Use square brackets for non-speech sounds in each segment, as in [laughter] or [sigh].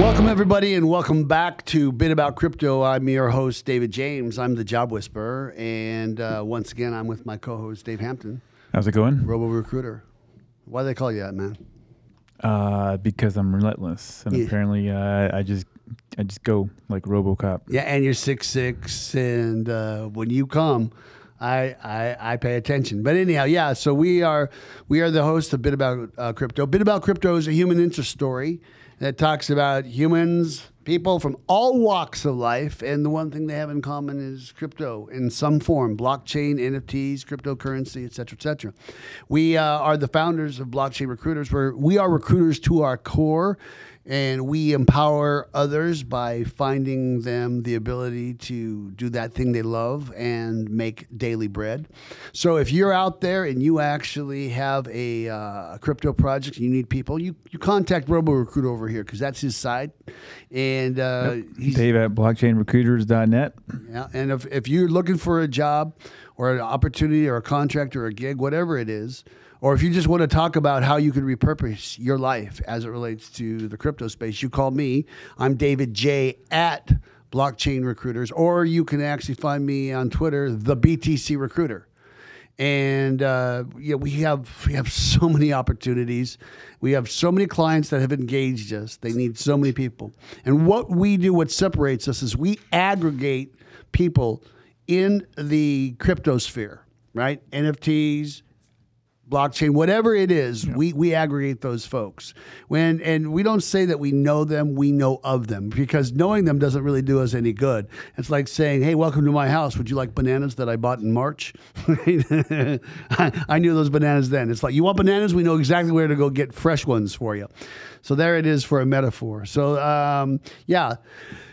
Welcome, everybody, and welcome back to Bit About Crypto. I'm your host, David James. I'm the Job Whisperer. And uh, once again, I'm with my co host, Dave Hampton, How's it going? Robo Recruiter. Why do they call you that, man? Uh, because I'm relentless, and Yeah. apparently uh, I just I just go like RoboCop. Yeah, and you're six six, and uh, when you come, I, I I pay attention. But anyhow, yeah. So we are we are the host of Bit About uh, Crypto. Bit About Crypto is a human interest story that talks about humans, people from all walks of life, and the one thing they have in common is crypto in some form: blockchain, NFTs, cryptocurrency, et cetera, et cetera. We uh, are the founders of Blockchain Recruiters. Where we are recruiters to our core and we empower others by finding them the ability to do that thing they love and make daily bread. So if you're out there and you actually have a, uh, crypto project and you need people, you, you contact Robo Recruit over here because that's his side. And uh, he's Dave at blockchainrecruiters.net. yeah, and if, if you're looking for a job or an opportunity or a contract or a gig, whatever it is, or if you just want to talk about how you could repurpose your life as it relates to the crypto space, you call me. I'm David J at Blockchain Recruiters, or you can actually find me on Twitter, the BTC Recruiter. And uh, yeah, we have we have so many opportunities. We have so many clients that have engaged us. They need so many people. And what we do, what separates us, is we aggregate people in the crypto sphere, right? NFTs, blockchain, whatever it is, we, we aggregate those folks. When and we don't say that we know them, we know of them because knowing them doesn't really do us any good. It's like saying, "Hey, welcome to my house. Would you like bananas that I bought in March?" I, [laughs] I knew those bananas then. It's like you want bananas, we know exactly where to go get fresh ones for you. So there it is for a metaphor. So um, yeah.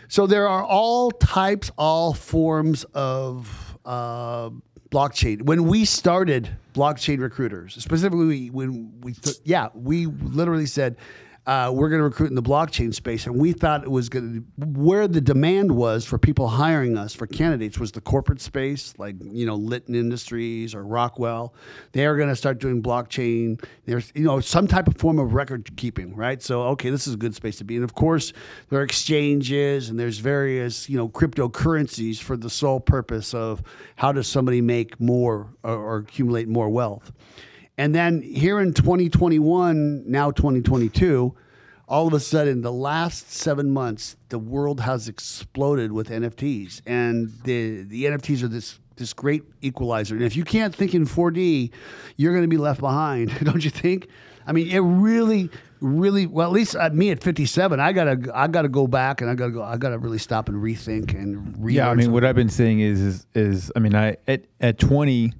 So there are all types, all forms of uh, blockchain. When we started blockchain recruiters, specifically when we, yeah, we literally said uh, we're going to recruit in the blockchain space, and we thought it was going to where the demand was for people hiring us for candidates was the corporate space, like you know Litton Industries or Rockwell. They are going to start doing blockchain. There's you know some type of form of record keeping, right? So okay, this is a good space to be. And of course, there are exchanges and there's various you know cryptocurrencies for the sole purpose of how does somebody make more or, or accumulate more wealth. And then here in 2021, now 2022, all of a sudden, the last seven months, the world has exploded with NFTs, and the the NFTs are this this great equalizer. And if you can't think in 4D, you're going to be left behind, [laughs] don't you think? I mean, it really, really well. At least uh, me at 57, I gotta I gotta go back and I gotta go. I gotta really stop and rethink and. Yeah, I mean, some- what I've been saying is, is, is I mean, I at, at 20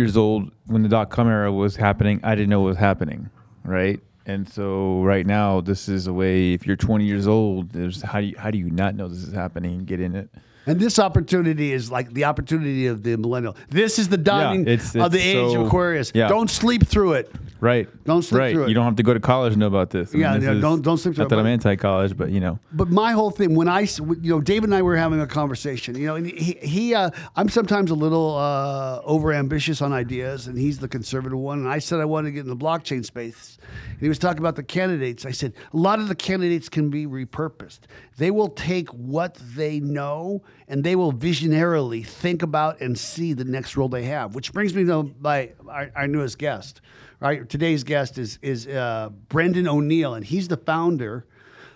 years old when the dot com era was happening, I didn't know what was happening, right? And so right now, this is a way. If you're 20 years old, there's how do you how do you not know this is happening and get in it? And this opportunity is like the opportunity of the millennial. This is the dawning it's- of the it's age so- of Aquarius. yeah. Don't sleep through it. Right. Don't sleep right. through it. You don't have to go to college to know about this. I Yeah, this yeah, don't- don't sleep through Not it, that I'm anti-college, but you know. But my whole thing, when I, you know, David and I were having a conversation. You know, and he, he uh, I'm sometimes a little uh, over ambitious on ideas, and he's the conservative one. And I said I wanted to get in the blockchain space, and he was talking about the candidates. I said a lot of the candidates can be repurposed. They will take what they know and they will visionarily think about and see the next role they have. Which brings me to my our, our newest guest. Right, today's guest is is uh, Brendan O'Neill, and he's the founder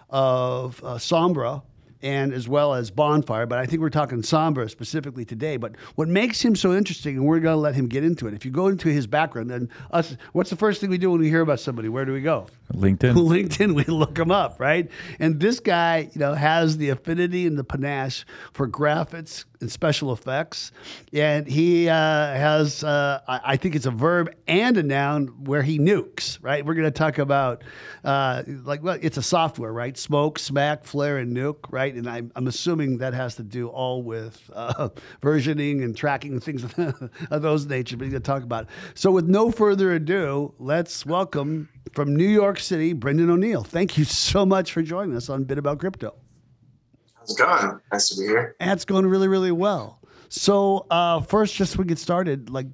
of uh, Sombra and as well as Bonfire. But I think we're talking Sombra specifically today. But what makes him so interesting, and we're going to let him get into it. If you go into his background, then us, what's the first thing we do when we hear about somebody? Where do we go? LinkedIn. [laughs] LinkedIn, we look him up, right? And this guy, you know, has the affinity and the panache for graphics and special effects, and he uh, has, uh, I, think it's a verb and a noun where he nukes, right? We're going to talk about, uh, like, well, it's a software, right? Smoke, smack, flare, and nuke, right? And I'm, I'm assuming that has to do all with uh, [laughs] versioning and tracking things [laughs] of those nature. But to talk about. It. So, with no further ado, let's welcome from New York City, Brendan O'Neill. Thank you so much for joining us on Bit About Crypto. How's it going? Nice to be here. And it's going really, really well. So, uh, first, just we get started, like,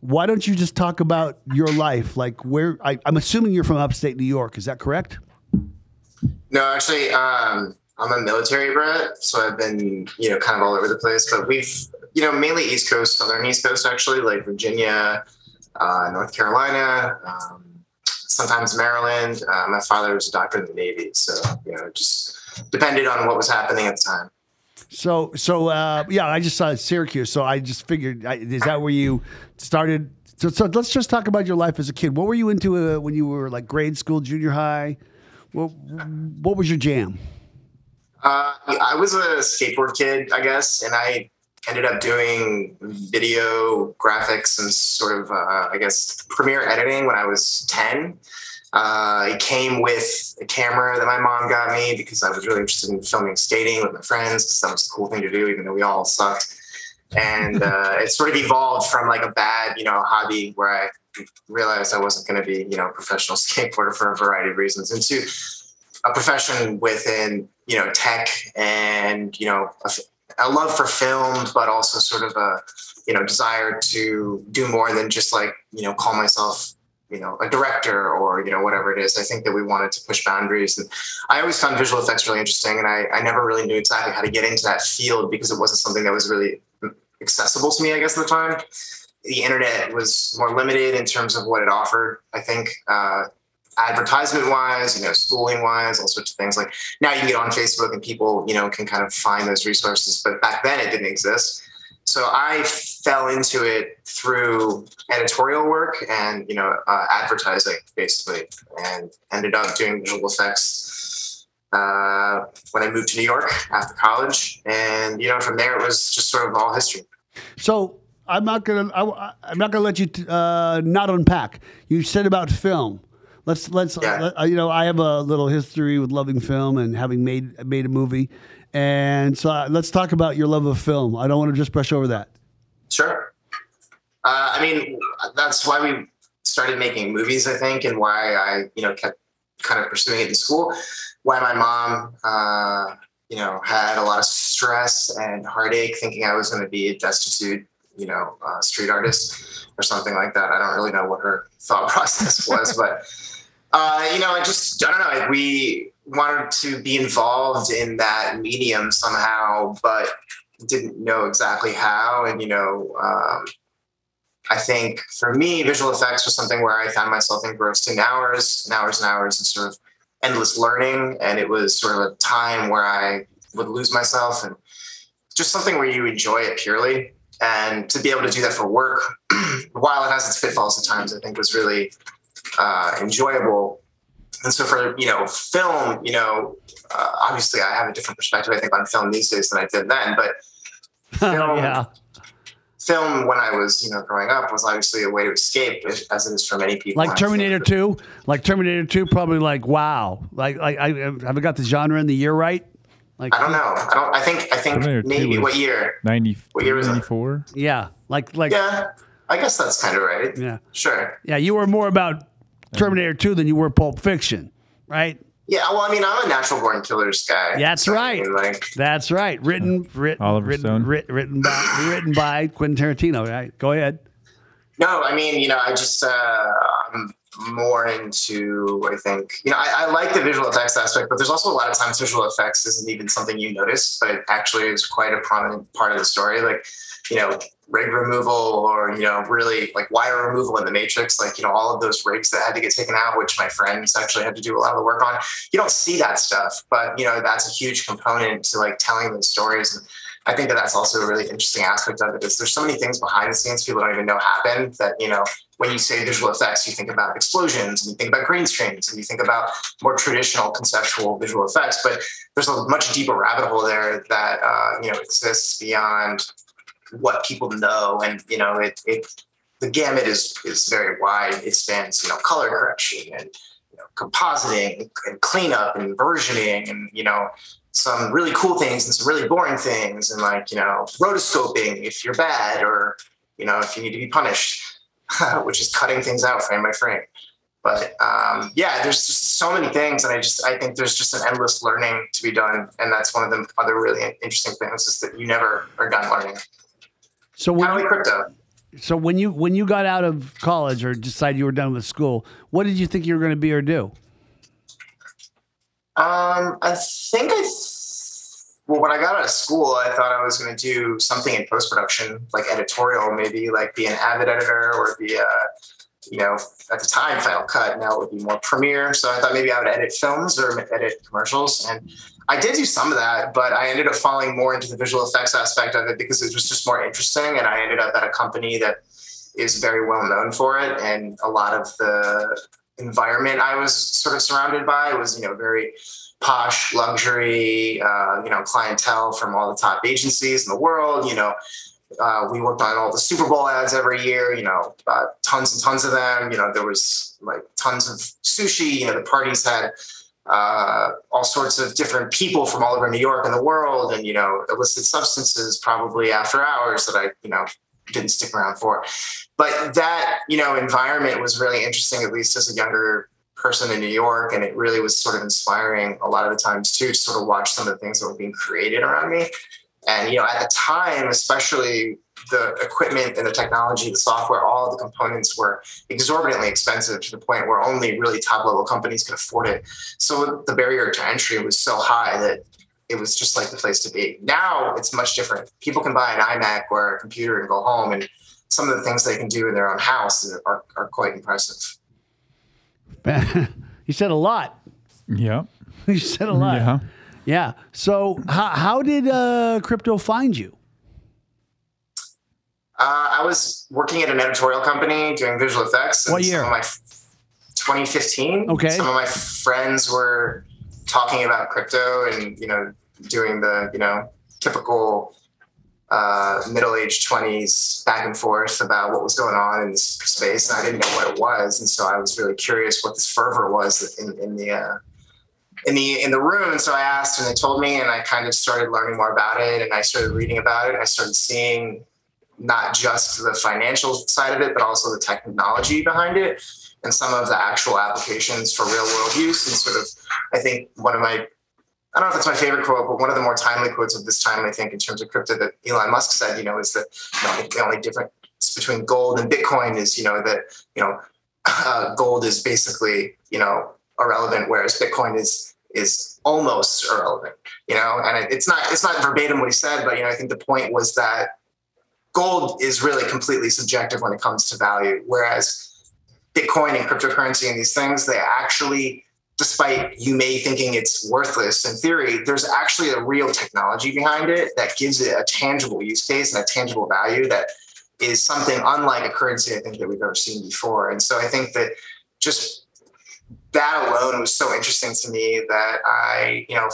why don't you just talk about your life? Like, where I, I'm assuming you're from upstate New York. Is that correct? No, actually, um, I'm a military brat, so I've been, you know, kind of all over the place. But we've, you know, mainly East Coast, Southern East Coast, actually, like Virginia, uh, North Carolina, um, sometimes Maryland. Uh, my father was a doctor in the Navy, so you know, just depended on what was happening at the time. So, so uh, yeah, I just saw Syracuse, so I just figured, I, is that where you started? So, so let's just talk about your life as a kid. What were you into uh, when you were like grade school, junior high? What, what was your jam? Uh, I was a skateboard kid, I guess, and I ended up doing video graphics and sort of, uh, I guess, premiere editing when I was 10. Uh, it came with a camera that my mom got me because I was really interested in filming skating with my friends because that was the cool thing to do, even though we all sucked. And [laughs] uh, it sort of evolved from like a bad, you know, hobby where I realized I wasn't going to be, you know, a professional [laughs] skateboarder for a variety of reasons into a profession within, you know, tech and, you know, a, a love for film, but also sort of a, you know, desire to do more than just like, you know, call myself you know a director or you know whatever it is. I think that we wanted to push boundaries and i always found visual effects really interesting and I, I never really knew exactly how to get into that field because it wasn't something that was really accessible to me i guess at the time. The internet was more limited in terms of what it offered i think uh, advertisement wise you know schooling wise all sorts of things like now you can get on facebook and people you know can kind of find those resources but back then it didn't exist so I fell into it through editorial work and you know uh, advertising basically, and ended up doing visual effects uh, when I moved to New York after college, and you know from there it was just sort of all history. So I'm not gonna I, am not gonna let you t- uh, not unpack. You said about film. Let's let's Yeah. uh, you know I have a little history with loving film and having made made a movie, and so uh, let's talk about your love of film. I don't want to just brush over that. Sure. Uh, I mean, that's why we started making movies, I think, and why I, you know, kept kind of pursuing it in school. Why my mom, uh, you know, had a lot of stress and heartache thinking I was going to be a destitute, you know, uh, street artist or something like that. I don't really know what her thought [laughs] process was, but, uh, you know, I just, I don't know. We wanted to be involved in that medium somehow, but didn't know exactly how. And, you know, um, I think for me, visual effects was something where I found myself engrossed in hours and hours and hours of sort of endless learning. And it was sort of a time where I would lose myself and just something where you enjoy it purely. And to be able to do that for work, [clears throat] while it has its pitfalls at times, I think was really uh, enjoyable. And so for, you know, film, you know, uh, obviously I have a different perspective, I think, on film these days than I did then. But [laughs] Film. yeah. film when I was, you know, growing up was obviously a way to escape, as it is for many people. Like Terminator Two, like Terminator Two, probably like wow, like like I have I got the genre and the year right. Like I don't know. I don't. I think. I think Terminator maybe what year? 90, What year was that? 94? yeah, like like Yeah, I guess that's kind of right. yeah Sure. yeah. You were more about Terminator Two than you were Pulp Fiction, right? Yeah. Well, I mean, I'm a natural born killers guy. That's So, I right. mean, like, That's right. Written, written, Oliver written, Stone. writ- written by, written by Quentin Tarantino. Right? Go ahead. no, I mean, you know, I just uh, I'm more into. I think you know, I, I like the visual effects aspect, but there's also a lot of times visual effects isn't even something you notice, but it actually is quite a prominent part of the story. Like, you know, rig removal or you know really like wire removal in the matrix like you know all of those rigs that had to get taken out which my friends actually had to do a lot of the work on you don't see that stuff but you know that's a huge component to like telling those stories and i think that that's also a really interesting aspect of it is there's so many things behind the scenes people don't even know happen that you know when you say visual effects you think about explosions and you think about green screens and you think about more traditional conceptual visual effects but there's a much deeper rabbit hole there that uh, you know exists beyond what people know and you know it, it the gamut is is very wide. It spans you know color correction and you know, compositing and cleanup and versioning and you know some really cool things and some really boring things and like you know rotoscoping if you're bad or you know if you need to be punished [laughs] which is cutting things out frame by frame but um, yeah there's just so many things and i just i think there's just an endless learning to be done and that's one of the other really interesting things is that you never are done learning So when like crypto so when you when you got out of college or decided you were done with school, what did you think you were going to be or do? Um, I think I. Well, when I got out of school, I thought I was going to do something in post production, like editorial, maybe like be an Avid editor or be a, you know, at the time Final Cut. Now it would be more Premiere. So I thought maybe I would edit films or edit commercials, and I did do some of that, but I ended up falling more into the visual effects aspect of it because it was just more interesting, and I ended up at a company that is very well known for it, and a lot of the environment I was sort of surrounded by was, you know, very posh luxury, uh, you know, clientele from all the top agencies in the world. You know, uh, we worked on all the Super Bowl ads every year. You know, uh, tons and tons of them. You know, there was like tons of sushi. You know, the parties had uh, all sorts of different people from all over New York and the world, and you know, illicit substances probably after hours that I, you know, didn't stick around for. But that, you know, environment was really interesting, at least as a younger person in New York. And it really was sort of inspiring a lot of the times too, to sort of watch some of the things that were being created around me. And, you know, at the time, especially the equipment and the technology, the software, all the components were exorbitantly expensive to the point where only really top level companies could afford it. So the barrier to entry was so high that it was just like the place to be. Now it's much different. People can buy an iMac or a computer and go home, and some of the things they can do in their own house are, are quite impressive. [laughs] you said a lot. Yeah. [laughs] he said a lot. Yeah. Yeah. So, how, how did uh, crypto find you? Uh, I was working at an editorial company doing visual effects. What year? Some of my 2015. Okay. Some of my friends were talking about crypto and you know doing the you know typical uh, middle-aged 20s back and forth about what was going on in this space and i didn't know what it was and so i was really curious what this fervor was in, in the uh, in the in the room so i asked and they told me and i kind of started learning more about it and i started reading about it. And i started seeing not just the financial side of it but also the technology behind it and some of the actual applications for real world use and sort of i think one of my I don't know if it's my favorite quote, but one of the more timely quotes of this time, I think, in terms of crypto that Elon Musk said, you know, is that you know, the only difference between gold and Bitcoin is, you know, that, you know, uh, gold is basically, you know, irrelevant, whereas Bitcoin is is almost irrelevant, you know, and it's not it's not verbatim what he said, but you know, I think the point was that gold is really completely subjective when it comes to value, whereas Bitcoin and cryptocurrency and these things, they actually despite you may thinking it's worthless in theory, there's actually a real technology behind it that gives it a tangible use case and a tangible value that is something unlike a currency I think that we've ever seen before. And so I think that just that alone was so interesting to me that I, you know,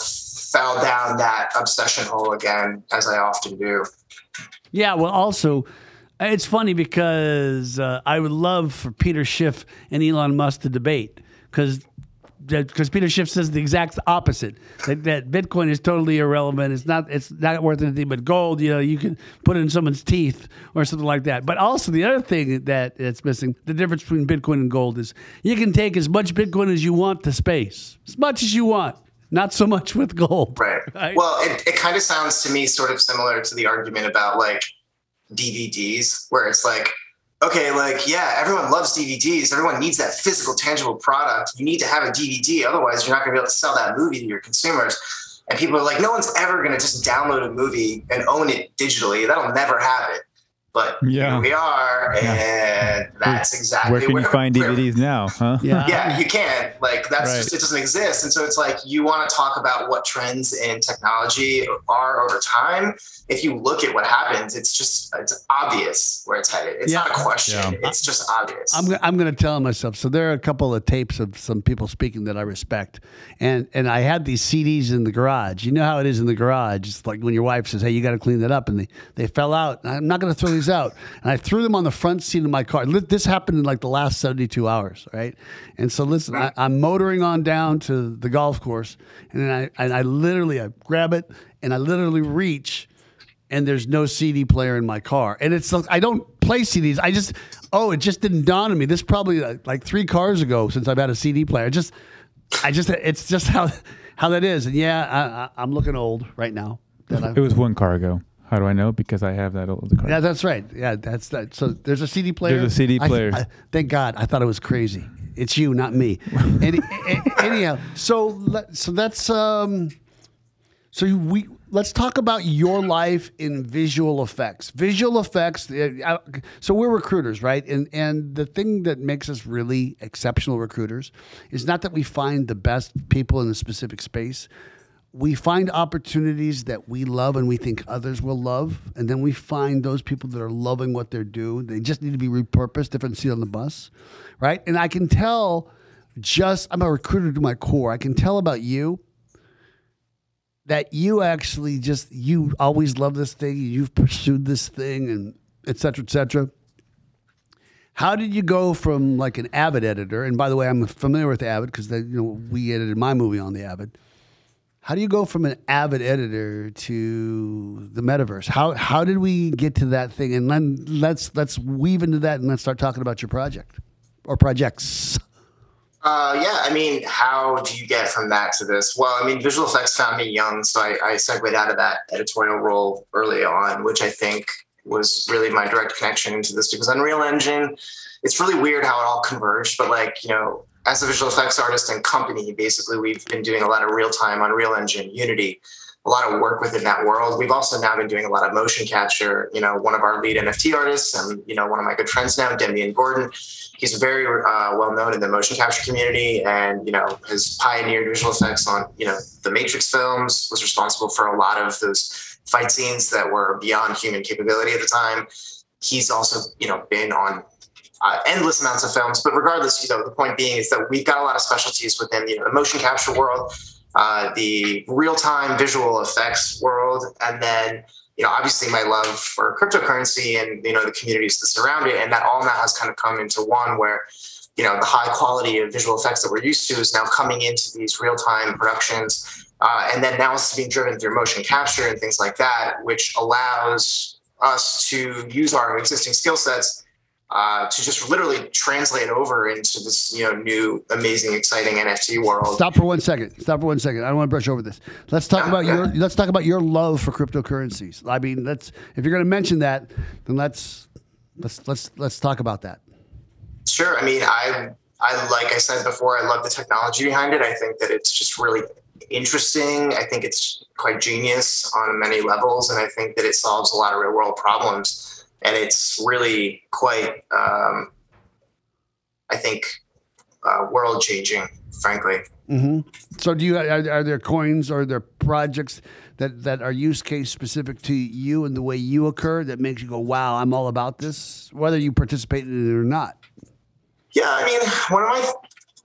fell down that obsession hole again, as I often do. Yeah. Well, also, it's funny because uh, I would love for Peter Schiff and Elon Musk to debate because because Peter Schiff says the exact opposite that, that Bitcoin is totally irrelevant. It's not it's not worth anything but gold. You know, you can put it in someone's teeth or something like that. But also the other thing that it's missing, the difference between Bitcoin and gold is you can take as much Bitcoin as you want to space, as much as you want. Not so much with gold. Right. right? Well, it, it kind of sounds to me sort of similar to the argument about like DVDs, where it's like okay, like, yeah, everyone loves DVDs. Everyone needs that physical, tangible product. You need to have a DVD. Otherwise, you're not going to be able to sell that movie to your consumers. And people are like, no one's ever going to just download a movie and own it digitally. That'll never happen. But yeah. here we are, and yeah. that's exactly where can you find DVDs now, huh? Yeah, [laughs] yeah, you can. Like that's right. just it doesn't exist, and so it's like you want to talk about what trends in technology are over time. If you look at what happens, it's just it's obvious where it's headed. It's yeah. not a question; yeah. it's just obvious. I'm I'm going to tell myself. So there are a couple of tapes of some people speaking that I respect, and and I had these CDs in the garage. You know how it is in the garage. It's like when your wife says, "Hey, you got to clean that up," and they they fell out. I'm not going to throw these out. And I threw them on the front seat of my car. This happened in like the last 72 hours, right? And so listen, I, am motoring on down to the golf course, and then I, and I literally I grab it and I literally reach, and there's no CD player in my car. And it's like I don't play CDs. I just oh, it just didn't dawn on me. This probably like, like three cars ago since I've had a CD player. Just I just it's just how how that is. And yeah, I, am looking old right now. It was one car ago. How do I know? Because I have that old car. Yeah, that's right. Yeah, that's that. So there's a CD player. There's a CD player. I, thank God. I thought it was crazy. It's you, not me. [laughs] Any, anyhow, so let- so that's um, so we let's talk about your life in visual effects. Visual effects. uh, So we're recruiters, right? And and the thing that makes us really exceptional recruiters is not that we find the best people in a specific space. We find opportunities that we love and we think others will love, and then we find those people that are loving what they're doing. They just need to be repurposed, different seat on the bus, right? And I can tell. Just I'm a recruiter to my core. I can tell about you that you actually just you always love this thing you've pursued this thing and et cetera et cetera how did you go from like an avid editor and by the way i'm familiar with avid because you know we edited my movie on the avid how do you go from an avid editor to the metaverse? How how did we get to that thing? And then let's let's weave into that and let's start talking about your project or projects. Uh, yeah, I mean, how do you get from that to this? Well, I mean, visual effects found me young, so I, I segued out of that editorial role early on, which I think was really my direct connection into this because Unreal Engine, it's really weird how it all converged, but like, you know, as a visual effects artist and company, basically we've been doing a lot of real time Unreal Engine, Unity, a lot of work within that world. We've also now been doing a lot of motion capture. You know, one of our lead NFT artists and, you know, one of my good friends now, Demian Gordon, he's very uh, well known in the motion capture community and you know has pioneered visual effects on you know the matrix films was responsible for a lot of those fight scenes that were beyond human capability at the time he's also you know been on uh, endless amounts of films but regardless you know the point being is that we've got a lot of specialties within you know the motion capture world uh, the real-time visual effects world and then you know, obviously my love for cryptocurrency and, you know, the communities that surround it. And that all now has kind of come into one where, you know, the high quality of visual effects that we're used to is now coming into these real time productions. Uh, and then now it's being driven through motion capture and things like that, which allows us to use our existing skill sets uh, to just literally translate over into this, you know, new, amazing, exciting NFT world. Stop for one second. Stop for one second. I don't want to brush over this. Let's talk Yeah, about yeah. your. Let's talk about your love for cryptocurrencies. I mean, let's. If you're going to mention that, then let's let's let's let's talk about that. Sure. I mean, I, I like I said before, I love the technology behind it. I think that it's just really interesting. I think it's quite genius on many levels, and I think that it solves a lot of real world problems. And it's really quite, um, I think, uh, world changing. Frankly, hmm So, do you are, are there coins or are there projects that that are use case specific to you and the way you occur that makes you go, "Wow, I'm all about this," whether you participate in it or not? yeah. I mean, one of my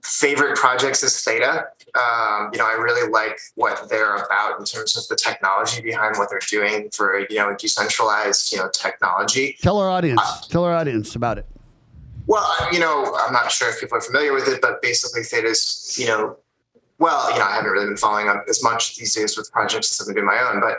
favorite projects is Theta. Um, you know, I really like what they're about in terms of the technology behind what they're doing for you know decentralized you know technology. Tell our audience. tell our audience about it. Well, you know, I'm not sure if people are familiar with it, but basically Theta's, you know, well, you know, I haven't really been following up as much these days with projects as I've been doing my own, but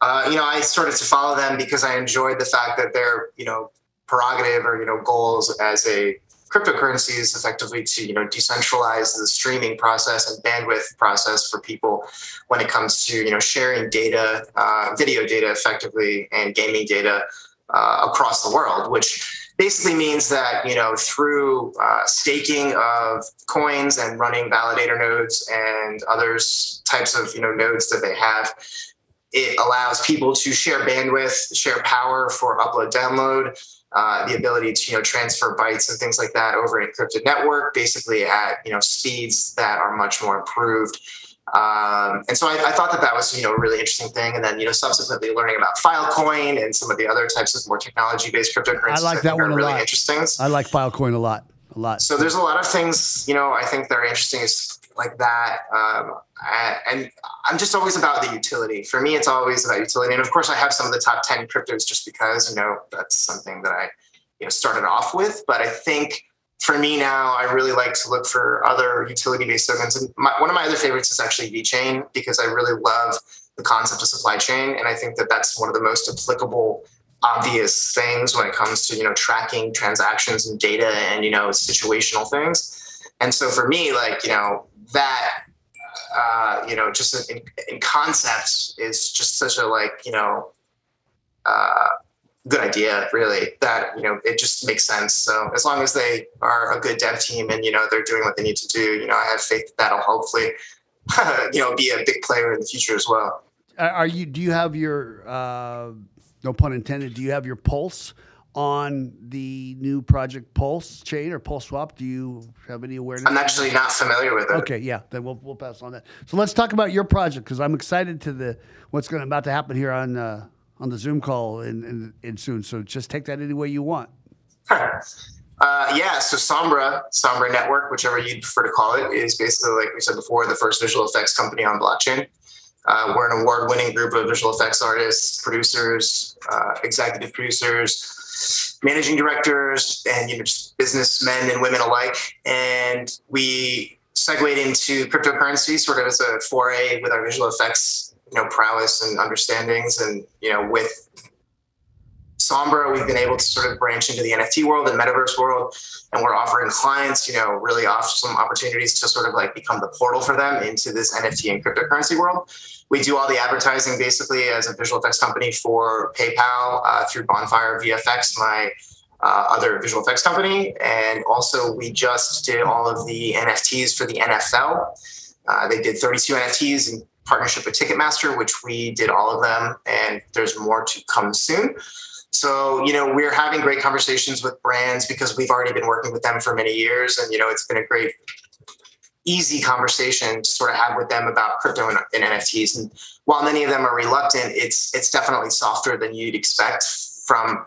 uh, you know, I started to follow them because I enjoyed the fact that their, you know, prerogative or you know goals as a cryptocurrency is effectively to you know decentralize the streaming process and bandwidth process for people when it comes to you know sharing data, uh, video data effectively, and gaming data uh, across the world, which basically means that you know through uh, staking of coins and running validator nodes and others types of you know nodes that they have it allows people to share bandwidth share power for upload download uh, the ability to you know transfer bytes and things like that over an encrypted network basically at you know speeds that are much more improved um, and so I, I thought that that was you know a really interesting thing and then you know subsequently learning about filecoin and some of the other types of more technology based cryptocurrencies I like that one are a really lot. interesting I like Filecoin a lot. A lot. so there's a lot of things you know i think that are interesting is like that um, and i'm just always about the utility. For me it's always about utility. And of course i have some of the top 10 cryptos just because you know that's something that i you know started off with. But i think for me now i really like to look for other utility based tokens. And my, one of my other favorites is actually VeChain because i really love the concept of supply chain. And i think that that's one of the most applicable obvious things when it comes to you know tracking transactions and data and you know situational things. And so for me like you know that uh, you know just in, in concept is just such a like you know uh, good idea, really. That you know, it just makes sense. So as long as they are a good dev team and you know they're doing what they need to do, you know, I have faith that that'll hopefully, [laughs] you know, be a big player in the future as well. Are you? Do you have your? Uh, no pun intended. Do you have your pulse on the new project PulseChain or Pulse Swap? Do you have any awareness? I'm actually not familiar with it. Okay, yeah, then we'll we'll pass on that. So let's talk about your project because I'm excited to the what's going to about to happen here on uh, on the Zoom call in, in, in soon. So just take that any way you want. Uh, yeah, so Sombra, Sombra Network, whichever you prefer to call it, is basically, like we said before, the first visual effects company on blockchain. Uh, we're an award winning group of visual effects artists, producers, uh, executive producers, managing directors, and you know, just businessmen and women alike. And we segued into cryptocurrency sort of as a foray with our visual effects you know prowess and understandings and you know with Sombra, we've been able to sort of branch into the NFT world and metaverse world, and we're offering clients, you know, really awesome opportunities to sort of like become the portal for them into this NFT and cryptocurrency world. We do all the advertising basically as a visual effects company for PayPal uh, through Bonfire VFX, my uh, other visual effects company, and also we just did all of the NFTs for the NFL. Uh, they did 32 NFTs in partnership with Ticketmaster, which we did all of them, and there's more to come soon. So, you know, we're having great conversations with brands because we've already been working with them for many years. And, you know, it's been a great, easy conversation to sort of have with them about crypto and, and NFTs. And while many of them are reluctant, it's it's definitely softer than you'd expect from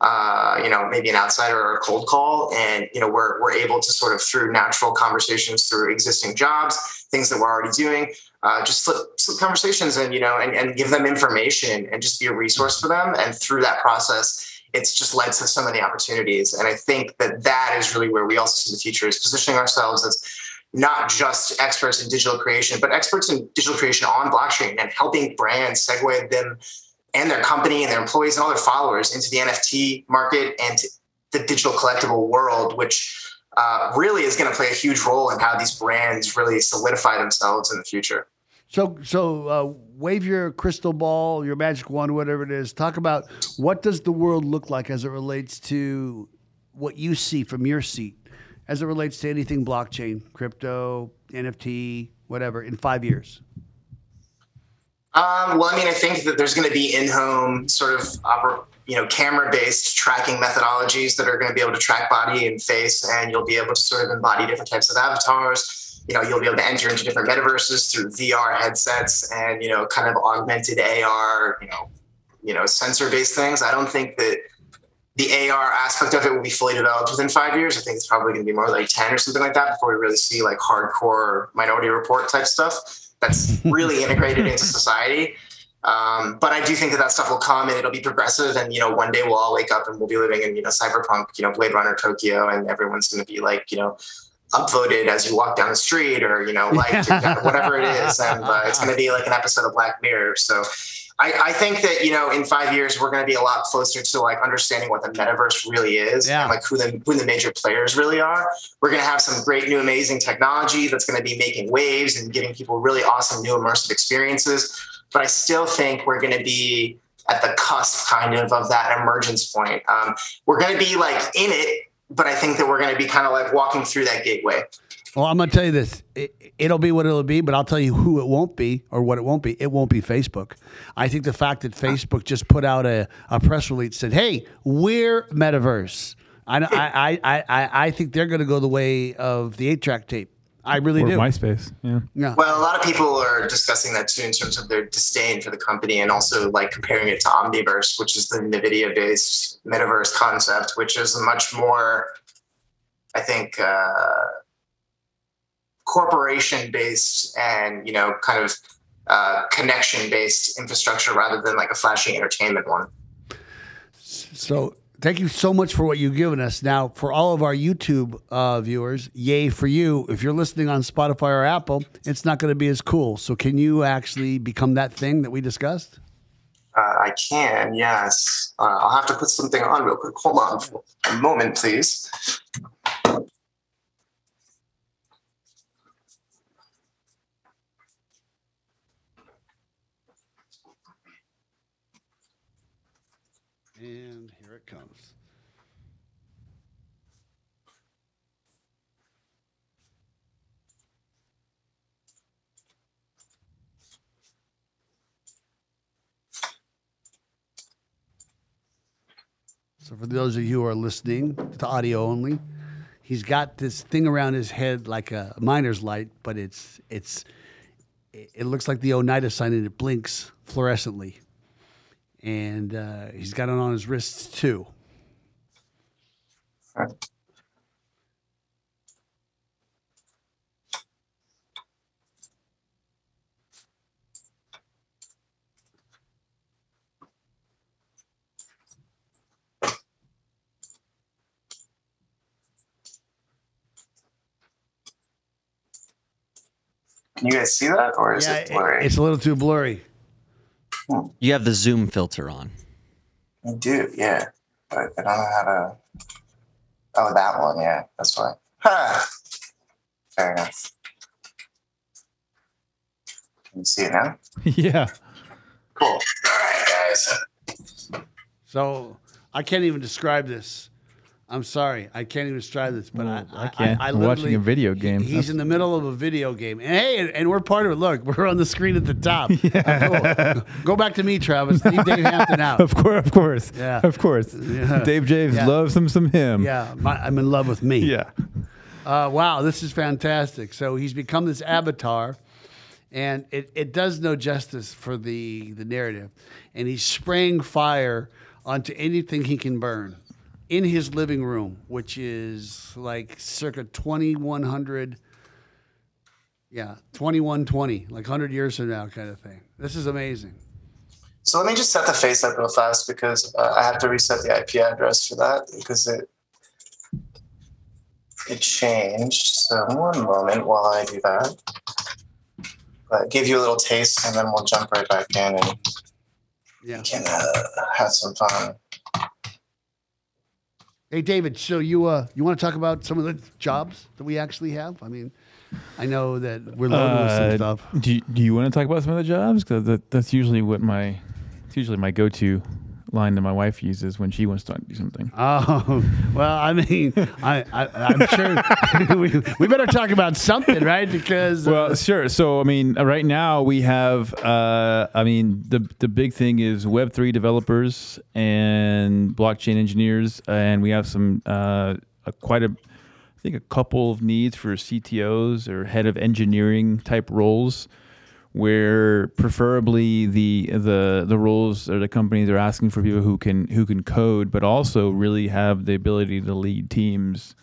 uh, you know, maybe an outsider or a cold call. And, you know, we're, we're able to sort of through natural conversations through existing jobs, things that we're already doing, uh, just slip conversations and you know and, and give them information and just be a resource for them. And through that process it's just led to so many opportunities. And i think that that is really where we also see the future is positioning ourselves as not just experts in digital creation but experts in digital creation on blockchain and helping brands segue them and their company and their employees and all their followers into the nft market and the digital collectible world which uh, really is going to play a huge role in how these brands really solidify themselves in the future. So, so uh, wave your crystal ball, your magic wand, whatever it is. Talk about what does the world look like as it relates to what you see from your seat, as it relates to anything blockchain, crypto, NFT, whatever, in five years. Um, well, I mean, I think that there's going to be in-home sort of oper- you know camera-based tracking methodologies that are going to be able to track body and face, and you'll be able to sort of embody different types of avatars. You know, you'll be able to enter into different metaverses through VR headsets and you know, kind of augmented AR. You know, you know, sensor-based things. I don't think that the AR aspect of it will be fully developed within five years. I think it's probably going to be more like 10 or something like that before we really see like hardcore minority report type stuff that's [laughs] really integrated into society. Um, but I do think that that stuff will come and it'll be progressive. And, you know, one day we'll all wake up and we'll be living in, you know, cyberpunk, you know, Blade Runner Tokyo, and everyone's going to be like, you know, upvoted as you walk down the street or, you know, [laughs] like whatever it is. And uh, it's going to be like an episode of Black Mirror. So I, I, think that, you know, in five years, we're going to be a lot closer to like understanding what the metaverse really is yeah. and like who the, who the major players really are. We're going to have some great new, amazing technology that's going to be making waves and giving people really awesome new immersive experiences but I still think we're going to be at the cusp kind of of that emergence point. Um, we're going to be like in it, but I think that we're going to be kind of like walking through that gateway. Well, I'm going to tell you this. It, will be what it'll be, but I'll tell you who it won't be or what it won't be. It won't be Facebook. I think the fact that Facebook just put out a, a press release said, hey, we're metaverse. I, I, I, I, I think they're going to go the way of the eight track tape. I really or do. MySpace. Yeah. Yeah. Well, a lot of people are discussing that too in terms of their disdain for the company and also like comparing it to Omniverse, which is the NVIDIA based metaverse concept, which is a much more, I think, uh, corporation based and, you know, kind of uh, connection based infrastructure rather than like a flashy entertainment one. So thank you so much for what you've given us. Now, for all of our YouTube uh, viewers, yay for you. If you're listening on Spotify or Apple, it's not going to be as cool. So, can you actually become that thing that we discussed? Uh, I can, yes. Uh, I'll have to put something on real quick. Hold on for a moment, please. And comes. So, for those of you who are listening to audio only, he's got this thing around his head like a miner's light, but it's it's it looks like the Oneida sign and it blinks fluorescently. And uh, he's got it on his wrists too. Can you guys see that, or is yeah, it it- blurry? it's a little too blurry. Hmm. You have the zoom filter on. I do, yeah, but I don't know how to. Oh, that one, yeah, that's why. Huh. Fair enough. Can you see it now? [laughs] yeah. Cool. All right, guys. So I can't even describe this. I'm sorry, I can't even try this. But I, I can't. I, I'm watching a video game. He's That's- in the middle of a video game, and hey, and, and we're part of it. Look, [laughs] we're on the screen at the top. [laughs] Oh, cool. Go back to me, Travis. Leave Dave Hampton out. [laughs] Of course, of course, Yeah. of course. Yeah. Dave James Yeah. loves some some him. Yeah, my, I'm in love with me. yeah. Uh, wow, this is fantastic. So he's become this avatar, and it, it does no justice for the, the narrative. And he's spraying fire onto anything he can burn in his living room, which is like circa 2100. Yeah, 2120, like 100 years from now, kind of thing. This is amazing. So let me just set the face up real fast because uh, I have to reset the IP address for that because it it changed. So one moment while I do that. But give you a little taste and then we'll jump right back in and Yeah. can uh, have some fun. Hey, David. So you uh, you want to talk about some of the jobs that we actually have? I mean, I know that we're loaded with some Uh, stuff. Do you, do you want to talk about some of the jobs? Because that, that's usually what my it's usually my go to line that my wife uses when she wants to do something. Oh [laughs] well, I mean, I, I I'm sure [laughs] we, we better talk about something, right? Because uh, Well, sure. So, I mean, uh, right now we have, uh, I mean, the the big thing is Web three developers and blockchain engineers, and we have some uh, a, quite a, I think a couple of needs for CTOs or head of engineering type roles, where preferably the the the roles or the companies are asking for people who can who can code, but also really have the ability to lead teams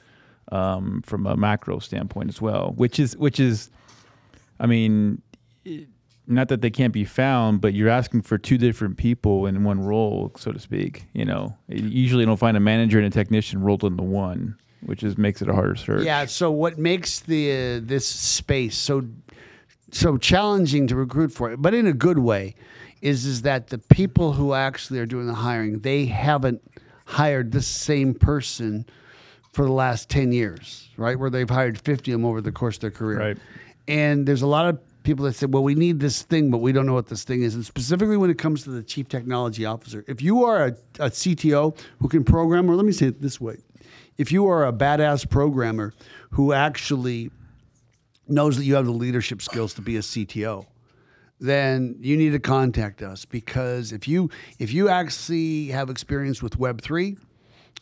um, from a macro standpoint as well, which is which is, I mean, not that they can't be found, but you're asking for two different people in one role, so to speak. You know, you usually don't find a manager and a technician rolled into one, which is makes it a harder search. yeah. So what makes the uh, this space so so challenging to recruit for, it, but in a good way, is is that the people who actually are doing the hiring they haven't hired this same person for the last 10 years, right? Where they've hired 50 of them over the course of their career. Right. And there's a lot of people that say, well, we need this thing, but we don't know what this thing is. And specifically when it comes to the chief technology officer, if you are a, a CTO who can program, or let me say it this way if you are a badass programmer who actually knows that you have the leadership skills to be a CTO, then you need to contact us because if you if you actually have experience with Web three,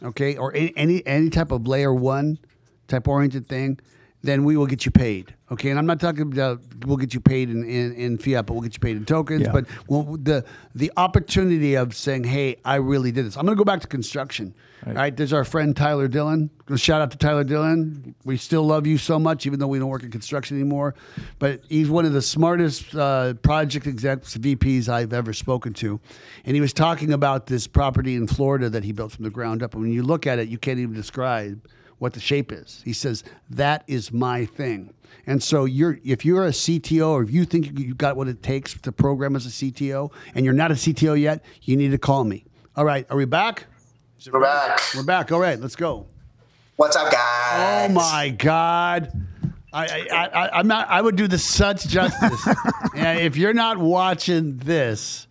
okay, or any any, any type of layer one type oriented thing, then we will get you paid. Okay, and I'm not talking about we'll get you paid in, in, in fiat, but we'll get you paid in tokens. Yeah. But well, the the opportunity of saying, "Hey, I really did this." I'm going to go back to construction. Right. Right. there's our friend Tyler Dillon. Shout out to Tyler Dillon. We still love you so much, even though we don't work in construction anymore. But he's one of the smartest uh, project execs, VPs I've ever spoken to. And he was talking about this property in Florida that he built from the ground up. And when you look at it, you can't even describe what the shape is. He says that is my thing. And so you're if you're a CTO or if you think you've got what it takes to program as a CTO and you're not a CTO yet, you need to call me. All right, are we back? We're back. We're back. All right, let's go. What's up, guys? Oh my God. I, I, I, I'm not. I would do this such justice. [laughs] and if you're not watching this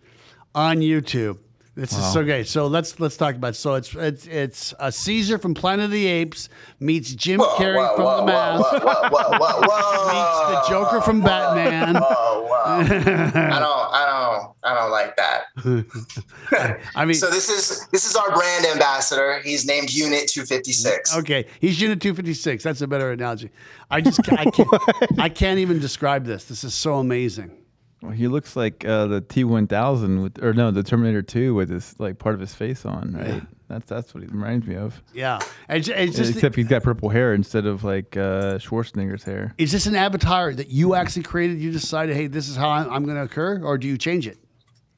on YouTube, This is so great. So let's let's talk about. It. So it's it's it's a Caesar from Planet of the Apes meets Jim Whoa, Carrey whoa, from whoa, The Mask whoa, whoa, whoa, whoa, whoa, [laughs] meets the Joker from whoa, Batman. Whoa, whoa. I don't, I don't, I don't like that. [laughs] I mean, so this is this is our brand ambassador. He's named Unit 256. okay, he's Unit Two Fifty Six. That's a better analogy. I just I can't [laughs] I can't even describe this. This is so amazing. Well, he looks like uh, the T one thousand with, or no, the Terminator two with his like part of his face on, right? That's that's what he reminds me of. Yeah, it's, it's just Except he's got purple hair instead of like uh, Schwarzenegger's hair. is this an avatar that you actually created? You decided, hey, this is how I'm, I'm going to occur, or do you change it?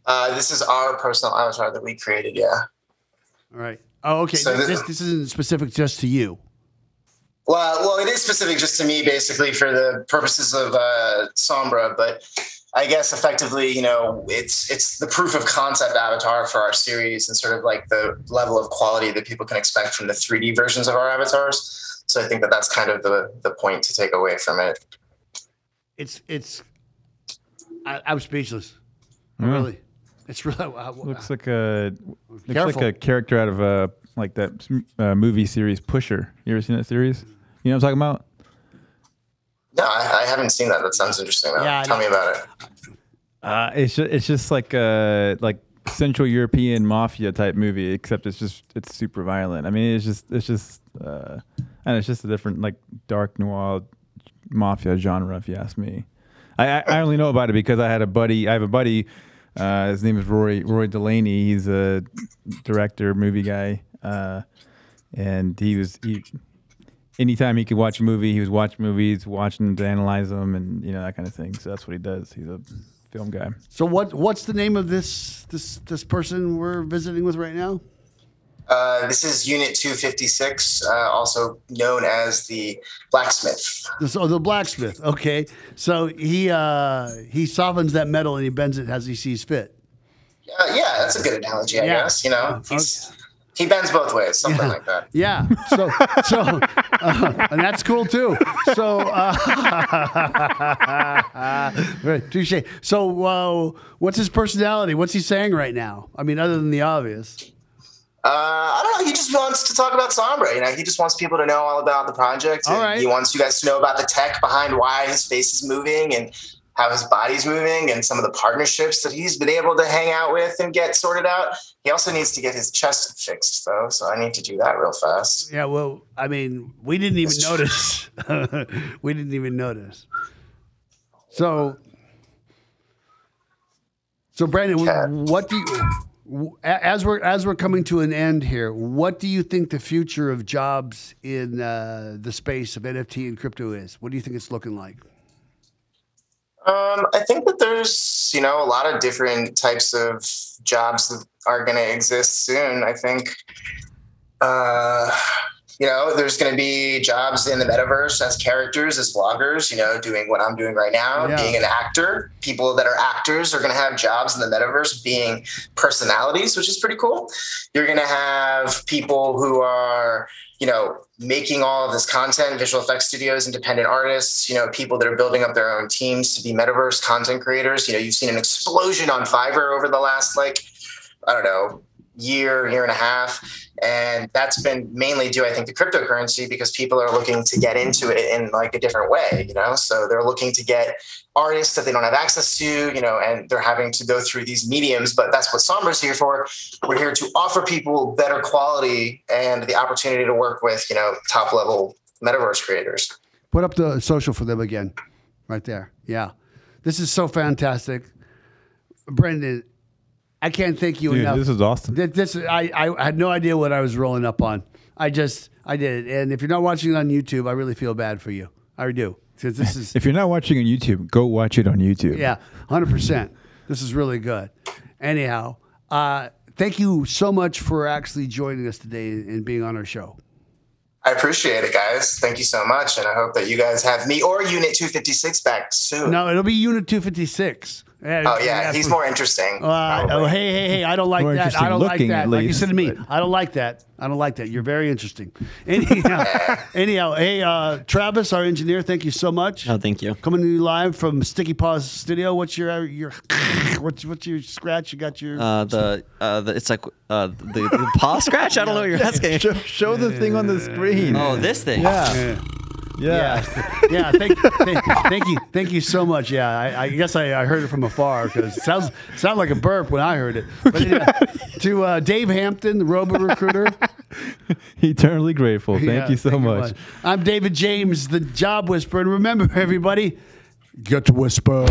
Uh, this is our personal avatar that we created. Yeah. All right. Oh, okay. So this, this- this isn't specific just to you. Well, well, it is specific just to me, basically, for the purposes of uh, Sombra. But I guess effectively, you know, it's it's the proof of concept avatar for our series, and sort of like the level of quality that people can expect from the 3D versions of our avatars. So I think that that's kind of the the point to take away from it. It's it's. I, I'm speechless. Yeah. Really, it's really. I, Looks like a looks Careful. like a character out of a like that uh, movie series Pusher. You ever seen that series? You know what I'm talking about? No, I, I haven't seen that. That sounds interesting. Though. Yeah, Tell me about it. Uh, it's just, it's just like a like Central European mafia type movie, except it's just it's super violent. I mean, it's just it's just uh, and it's just a different like dark noir mafia genre, if you ask me. I, I, I only know about it because I had a buddy. I have a buddy. Uh, his name is Roy Roy Delaney. He's a director, movie guy, uh, and he was he. Anytime he could watch a movie, he was watching movies, watching them to analyze them, and you know that kind of thing. So that's what he does. He's a film guy. so what? What's the name of this this this person we're visiting with right now? Uh, this is Unit 256, uh, also known as the blacksmith. This, oh, the blacksmith. Okay, so he uh he softens that metal and he bends it as he sees fit. Uh, yeah, that's a good analogy, I Yeah. guess. You know, Uh, he's, he bends both ways, something Yeah. like that. Yeah. So so uh, and that's cool too. So uh, [laughs] right, touche. So uh, what's his personality? What's he saying right now? I mean, other than the obvious. Uh, I don't know. He just wants to talk about Sombra. You know, he just wants people to know all about the project. All right. He wants you guys to know about the tech behind why his face is moving and how his body's moving and some of the partnerships that he's been able to hang out with and get sorted out. He also needs to get his chest fixed, though. So I need to do that real fast. Yeah. Well, I mean, we didn't even notice. [laughs] we didn't even notice. So. So Brandon, Yeah. what do you, as we're as we're coming to an end here, what do you think the future of jobs in uh, the space of NFT and crypto is? What do you think it's looking like? Um, I think that there's, you know, a lot of different types of jobs that are going to exist soon. I think, uh, you know, there's going to be jobs in the metaverse as characters, as vloggers, you know, doing what I'm doing right now, Yeah. being an actor. People that are actors are going to have jobs in the metaverse being personalities, which is pretty cool. You're going to have people who are, you know, making all of this content, visual effects studios, independent artists, you know, people that are building up their own teams to be metaverse content creators. You know, you've seen an explosion on Fiverr over the last like, I don't know, year, year and a half. And that's been mainly due, I think, to cryptocurrency because people are looking to get into it in like a different way, you know? So they're looking to get artists that they don't have access to, you know, and they're having to go through these mediums. But that's what Sombra's here for. We're here to offer people better quality and the opportunity to work with, you know, top level metaverse creators. Put up the social for them again, right there. Yeah, this is so fantastic, Brendan. I can't thank you Dude, enough. this is awesome. Th- This I, I had no idea what I was rolling up on. I just I did it, and if you're not watching it on YouTube, I really feel bad for you. I do because this is [laughs] If you're not watching on YouTube, go watch it on YouTube. yeah, hundred percent. This is really good. Anyhow, uh, thank you so much for actually joining us today and being on our show. I appreciate it, guys. Thank you so much. And I hope that you guys have me or Unit 256 back soon. No, it'll be Unit 256. Oh yeah, he's more interesting. Uh, oh, hey, hey, hey! I don't like More that. I don't like looking, that. at Like you said to me, but- I don't like that. I don't like that. You're very interesting. [laughs] Anyhow, anyhow, hey, uh, Travis, our engineer, thank you so much. Oh, thank you. Coming to you live from Sticky Paws Studio. What's your uh, your [laughs] what's what's your scratch? You got your Uh, the uh, the it's like uh, the, the paw scratch. I don't know what you're [laughs] asking. Show, show the thing on the screen. Oh, this thing. yeah, yeah. yeah. [laughs] yeah, thank, thank, thank you, thank you so much. Yeah, I, I guess I, I heard it from afar because it sounds sounded like a burp when I heard it. But yeah, to uh, Dave Hampton, the Robo Recruiter. [laughs] Eternally grateful. Thank Yeah, you so thank much. I'm David James, the Job Whisperer, and remember, everybody, get to whisper.